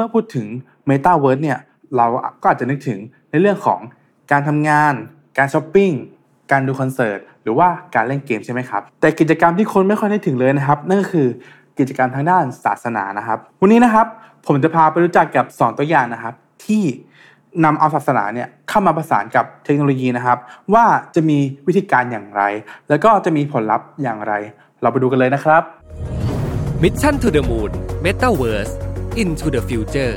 มื่อพูดถึง Metaverse เนี่ยเราก็อาจจะนึกถึงในเรื่องของการทำงาน การช้อปปิ้ง การดูคอนเสิร์ต หรือว่าการเล่นเกมใช่ไหมครับ แต่กิจกรรมที่คนไม่ค่อยนึกถึงเลยนะครับ นั่นก็คือกิจกรรมทางด้านศาสนานะครับ วันนี้นะครับผมจะพาไปรู้จักกับ 2 ตัวอย่างนะครับ ที่นำเอาศาสนาเนี่ยเข้ามาประสานกับเทคโนโลยีนะครับ ว่าจะมีวิธีการอย่างไร แล้วก็จะมีผลลัพธ์อย่างไร เราไปดูกันเลยนะครับ Mission to the Moon Metaverse into the future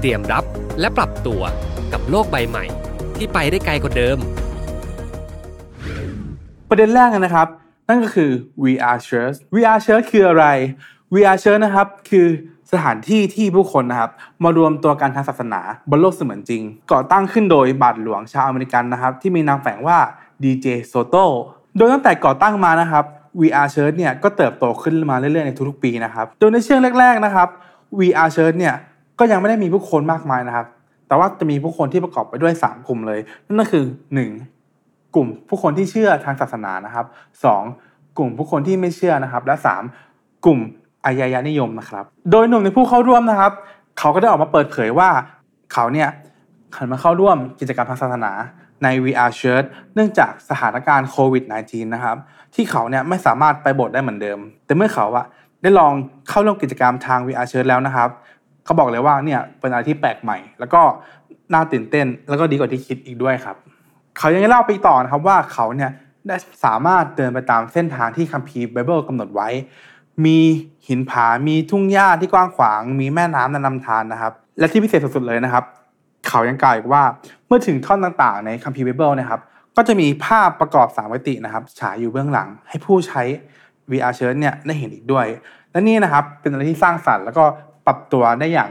เตรียมรับและปรับตัวกับโลกใบใหม่ ที่ไปได้ไกลกว่าเดิม ประเด็นแรกนะครับ นั่นก็คือ VR Church VR Church คืออะไร VR Church นะครับ คือสถานที่ที่ผู้คนนะครับ มารวมตัวกันทางศาสนาบนโลกเสมือนจริง ก่อตั้งขึ้นโดยบาทหลวงชาวอเมริกันนะครับ ที่มีนามแฝงว่า DJ Soto โดยตั้งแต่ก่อตั้งมานะครับ VR Church เนี่ยก็เติบโตขึ้นมาเรื่อยๆในทุกๆปีนะครับ โดยในเช่วงแรก ๆนะครับ VR Church เนี่ยก็ยังไม่ได้มีผู้คนมากมายนะครับ แต่ว่าจะมีผู้คนที่ประกอบไปด้วย 3 กลุ่มเลย นั่นก็คือ 1. กลุ่มผู้คนที่เชื่อทางศาสนานะครับ 2. กลุ่มผู้คนที่ไม่เชื่อนะครับ และ 3. กลุ่มอายายานิยมนะครับ โดยหนุ่มในผู้เข้าร่วมนะครับ เขาก็ได้ออกมาเปิดเผยว่าเขาเนี่ยหันมาเข้าร่วมกิจกรรมทางศาสนาใน VR Church เนื่องจากสถานการณ์โควิด -19 นะครับ ที่เขาเนี่ยไม่สามารถไปโบสถ์ได้เหมือนเดิม แต่เมื่อเขาอะ ได้ลองเข้าร่วมกิจกรรมทาง VR Church แล้วนะครับเขาบอกเลยว่าเนี่ยเป็นอะไรที่แปลกใหม่ แล้วก็น่าตื่นเต้น แล้วก็ดีกว่าที่คิดอีกด้วยครับ เขายังเล่าไปต่อนะครับว่าเขาเนี่ยได้สามารถเดินไปตามเส้นทางที่คัมภีร์ไบเบิลกำหนดไว้ มีหินผา มีทุ่งหญ้าที่กว้างขวาง มีแม่น้ำนำทานนะครับ และที่พิเศษสุดๆเลยนะครับ เขายังกล่าวอีกว่าเมื่อถึงท่อนต่างๆ ในคัมภีร์ไบเบิลนะครับ ก็จะมีภาพประกอบสามมิตินะครับ ฉายอยู่เบื้องหลังให้ผู้ใช้ VR Church เนี่ยได้เห็นอีกด้วย และนี่นะครับเป็นอะไรที่สร้างสรรค์แล้วก็ปรับตัวได้อย่าง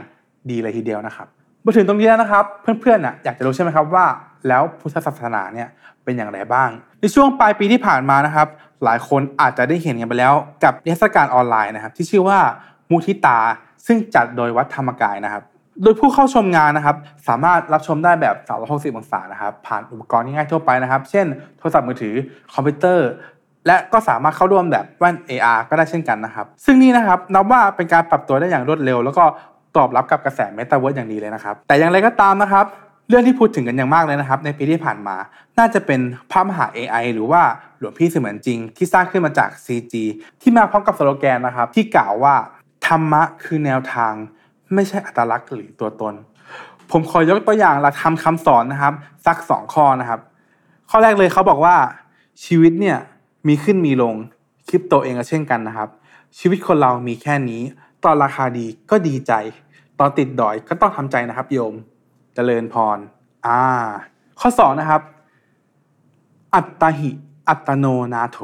ดีเลยทีเดียวนะครับมาถึงตรงนี้แล้วนะครับ เพื่อนๆนะอยากจะรู้ใช่ไหมครับว่า แล้วพุทธศาสนาเนี่ยเป็นอย่างไรบ้าง ในช่วงปลายปีที่ผ่านมานะครับ หลายคนอาจจะได้เห็นกันไปแล้วกับนิทรรศการออนไลน์นะครับ ที่ชื่อว่ามุทิตาซึ่งจัดโดยวัดธรรมกายนะครับ โดยผู้เข้าชมงานนะครับ สามารถรับชมได้แบบ 360 องศานะครับ ผ่านอุปกรณ์ง่ายๆทั่วไปนะครับ เช่น โทรศัพท์มือถือคอมพิวเตอร์ และก็สามารถเข้าร่วมแบบแว่น AR ก็ได้เช่นกันนะครับ ซึ่งนี่นะครับนับว่าเป็นการปรับตัวได้อย่างรวดเร็ว แล้วก็ตอบรับกับกระแสเมตาเวิร์สอย่างดีเลยนะครับ แต่อย่างไรก็ตามนะครับเรื่องที่พูดถึงกันอย่างมากเลยนะครับ ในปีที่ผ่านมา น่าจะเป็นพระมหา AI หรือว่าหลวงพี่เสมือนจริง ที่สร้างขึ้นมาจาก CG ที่มาพร้อมกับสโลแกนนะครับ ที่กล่าวว่าธรรมะคือแนวทาง ไม่ใช่อัตลักษณ์หรือตัวตน ผมขอยกตัวอย่างหลักธรรมคำสอนนะครับ สักสองข้อนะครับ ข้อแรกเลยเขาบอกว่าชีวิตเนี่ย มีขึ้นมีลงคริปโตเองก็เช่นกันนะครับ ชีวิตคนเรามีแค่นี้ ตอนราคาดีก็ดีใจ ตอนติดดอยก็ต้องทำใจนะครับโยมเจริญพรอ่าข้อสองนะครับ อัตตหิอัตโนนาโถ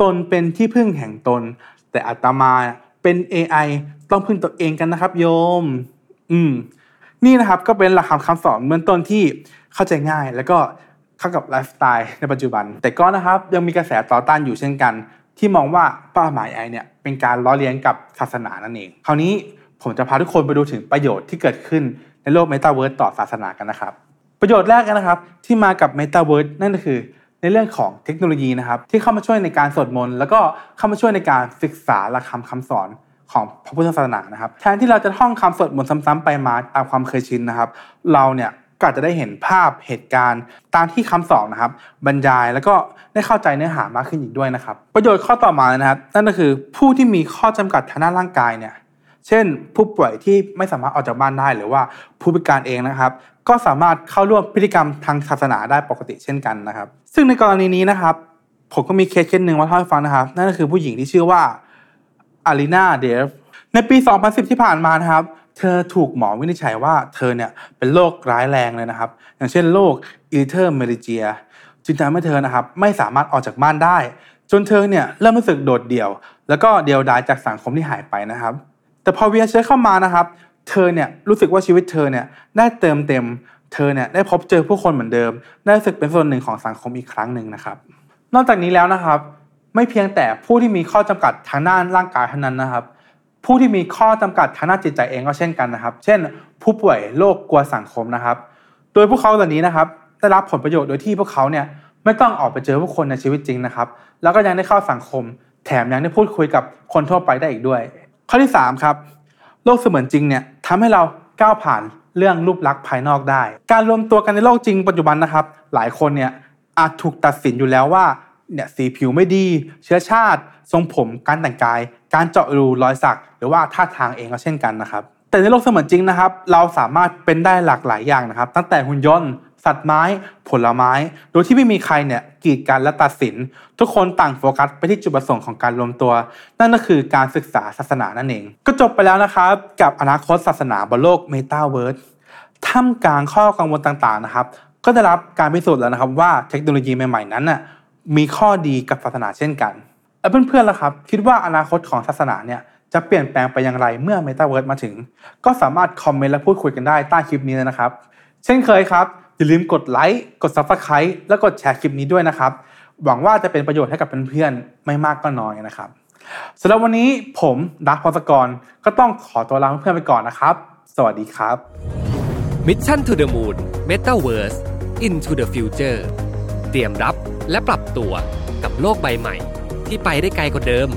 ตนเป็นที่พึ่งแห่งตน แต่อัตมาเป็น AI ต้องพึ่งตัวเองกันนะครับ โยม อืม นี่นะครับก็เป็นหลักคำคำสอนเบื้องต้นที่เข้าใจง่าย แล้วก็ เข้ากับไลฟ์สไตล์ในปัจจุบัน แต่ก็นะครับยังมีกระแสต่อต้านอยู่เช่นกัน ที่มองว่าเป้าหมายไอเนี่ยเป็นการล้อเลียนกับศาสนานั่นเอง คราวนี้ผมจะพาทุกคนไปดูถึงประโยชน์ที่เกิดขึ้นในโลกเมตาเวิร์สต่อศาสนากันนะครับ ประโยชน์แรกนะครับ ที่มากับเมตาเวิร์สนั่นก็คือ ในเรื่องของเทคโนโลยีนะครับ ที่เข้ามาช่วยในการสวดมนต์แล้วก็เข้ามาช่วยในการศึกษาหลักคำคำสอนของพระพุทธศาสนานะครับแทนที่เราจะท่องคำสวดมนต์ซ้ำๆไปมาตามความเคยชินนะครับ เราเนี่ย ก็อาจจะได้เห็นภาพเหตุการณ์ ตามที่คำสอนนะครับ บรรยายแล้วก็ได้เข้าใจเนื้อหามากขึ้นอีกด้วยนะครับ ประโยชน์ข้อต่อมานะครับ นั่นก็คือผู้ที่มีข้อจำกัดทางด้านร่างกายเนี่ยเช่น ผู้ป่วยที่ไม่สามารถออกจากบ้านได้หรือว่าผู้พิการเองนะครับ ก็สามารถเข้าร่วมพิธีกรรมทางศาสนาได้ปกติเช่นกันนะครับ ซึ่งในกรณีนี้นะครับ ผมก็มี case case หนึ่งมาเล่าให้ฟังนะครับ นั่นก็คือผู้หญิงที่ชื่อว่าอารีนาเดฟในปี 2010 ที่ผ่านมานะครับ เธอถูกหมอวินิจฉัยว่าเธอเนี่ยเป็นโรคร้ายแรงเลยนะครับ อย่างเช่นโรคอิเทอร์เมริเจียจึงทำให้เธอนะครับไม่สามารถออกจากบ้านได้ จนเธอเนี่ยเริ่มรู้สึกโดดเดี่ยว แล้วก็เดียวดายจากสังคมที่หายไปนะครับ แต่พอเวียเชื้อเข้ามานะครับ เธอเนี่ยรู้สึกว่าชีวิตเธอเนี่ยได้เติมเต็ม เธอเนี่ยได้พบเจอผู้คนเหมือนเดิม ได้รู้สึกเป็นส่วนหนึ่งของสังคมอีกครั้งหนึ่งนะครับ นอกจากนี้แล้วนะครับ ไม่เพียงแต่ผู้ที่มีข้อจำกัดทางด้านร่างกายเท่านั้นนะครับ ผู้ที่มีข้อจำกัดทางด้านจิตใจเองก็เช่นกันนะครับ เช่น ผู้ป่วยโรคกลัวสังคมนะครับ โดยพวกเขาเหล่านี้นะครับได้รับผลประโยชน์โดยที่พวกเขาเนี่ยไม่ต้องออกไปเจอผู้คนในชีวิตจริงนะครับ แล้วก็ยังได้เข้าสังคม แถมยังได้พูดคุยกับคนทั่วไปได้อีกด้วย ข้อที่3ครับโลกเสมือนจริงเนี่ยทำให้เราก้าวผ่านเรื่องรูปลักษณ์ภายนอกได้ การรวมตัวกันในโลกจริงปัจจุบันนะครับ หลายคนเนี่ยอาจถูกตัดสินอยู่แล้วว่า เนี่ยสีผิวไม่ดี เชื้อชาติ ทรงผมการแต่งกาย การเจาะรูรอยสัก หรือว่าท่าทางเองก็เช่นกันนะครับ แต่ในโลกเสมือนจริงนะครับ เราสามารถเป็นได้หลากหลายอย่างนะครับ ตั้งแต่หุ่นยนต์สัตว์ไม้ผลไม้ โดยที่ไม่มีใครเนี่ยกีดกันและตัดสิน ทุกคนต่างโฟกัสไปที่จุดประสงค์ของการรวมตัว นั่นก็คือการศึกษาศาสนานั่นเอง ก็จบไปแล้วนะครับ กับอนาคตศาสนาบนโลกเมตาเวิร์สท่ามกลางข้อกังวลต่างๆนะครับ ก็ได้รับการพิสูจน์แล้วนะครับว่าเทคโนโลยีใหม่ๆนั้นน่ะ มีข้อดีกับศาสนาเช่นกันแล้วเพื่อนๆล่ะครับ คิดว่าอนาคตของศาสนาเนี่ยจะเปลี่ยนแปลงไปอย่างไรเมื่อเมตาเวิร์สมาถึง ก็สามารถคอมเมนต์และพูดคุยกันได้ใต้คลิปนี้เลยนะครับ เช่นเคยครับ อย่าลืมกดไลค์กด Subscribe และกดแชร์คลิปนี้ด้วยนะครับ หวังว่าจะเป็นประโยชน์ให้กับเพื่อนๆไม่มากก็น้อยนะครับสำหรับวันนี้ผมดักพศกรก็ต้องขอตัวลาเพื่อนๆไปก่อนนะครับ สวัสดีครับ Mission to the Moon Metaverse into the future เตรียมรับ และปรับตัวกับโลกใบใหม่ ที่ไปได้ไกลกว่าเดิม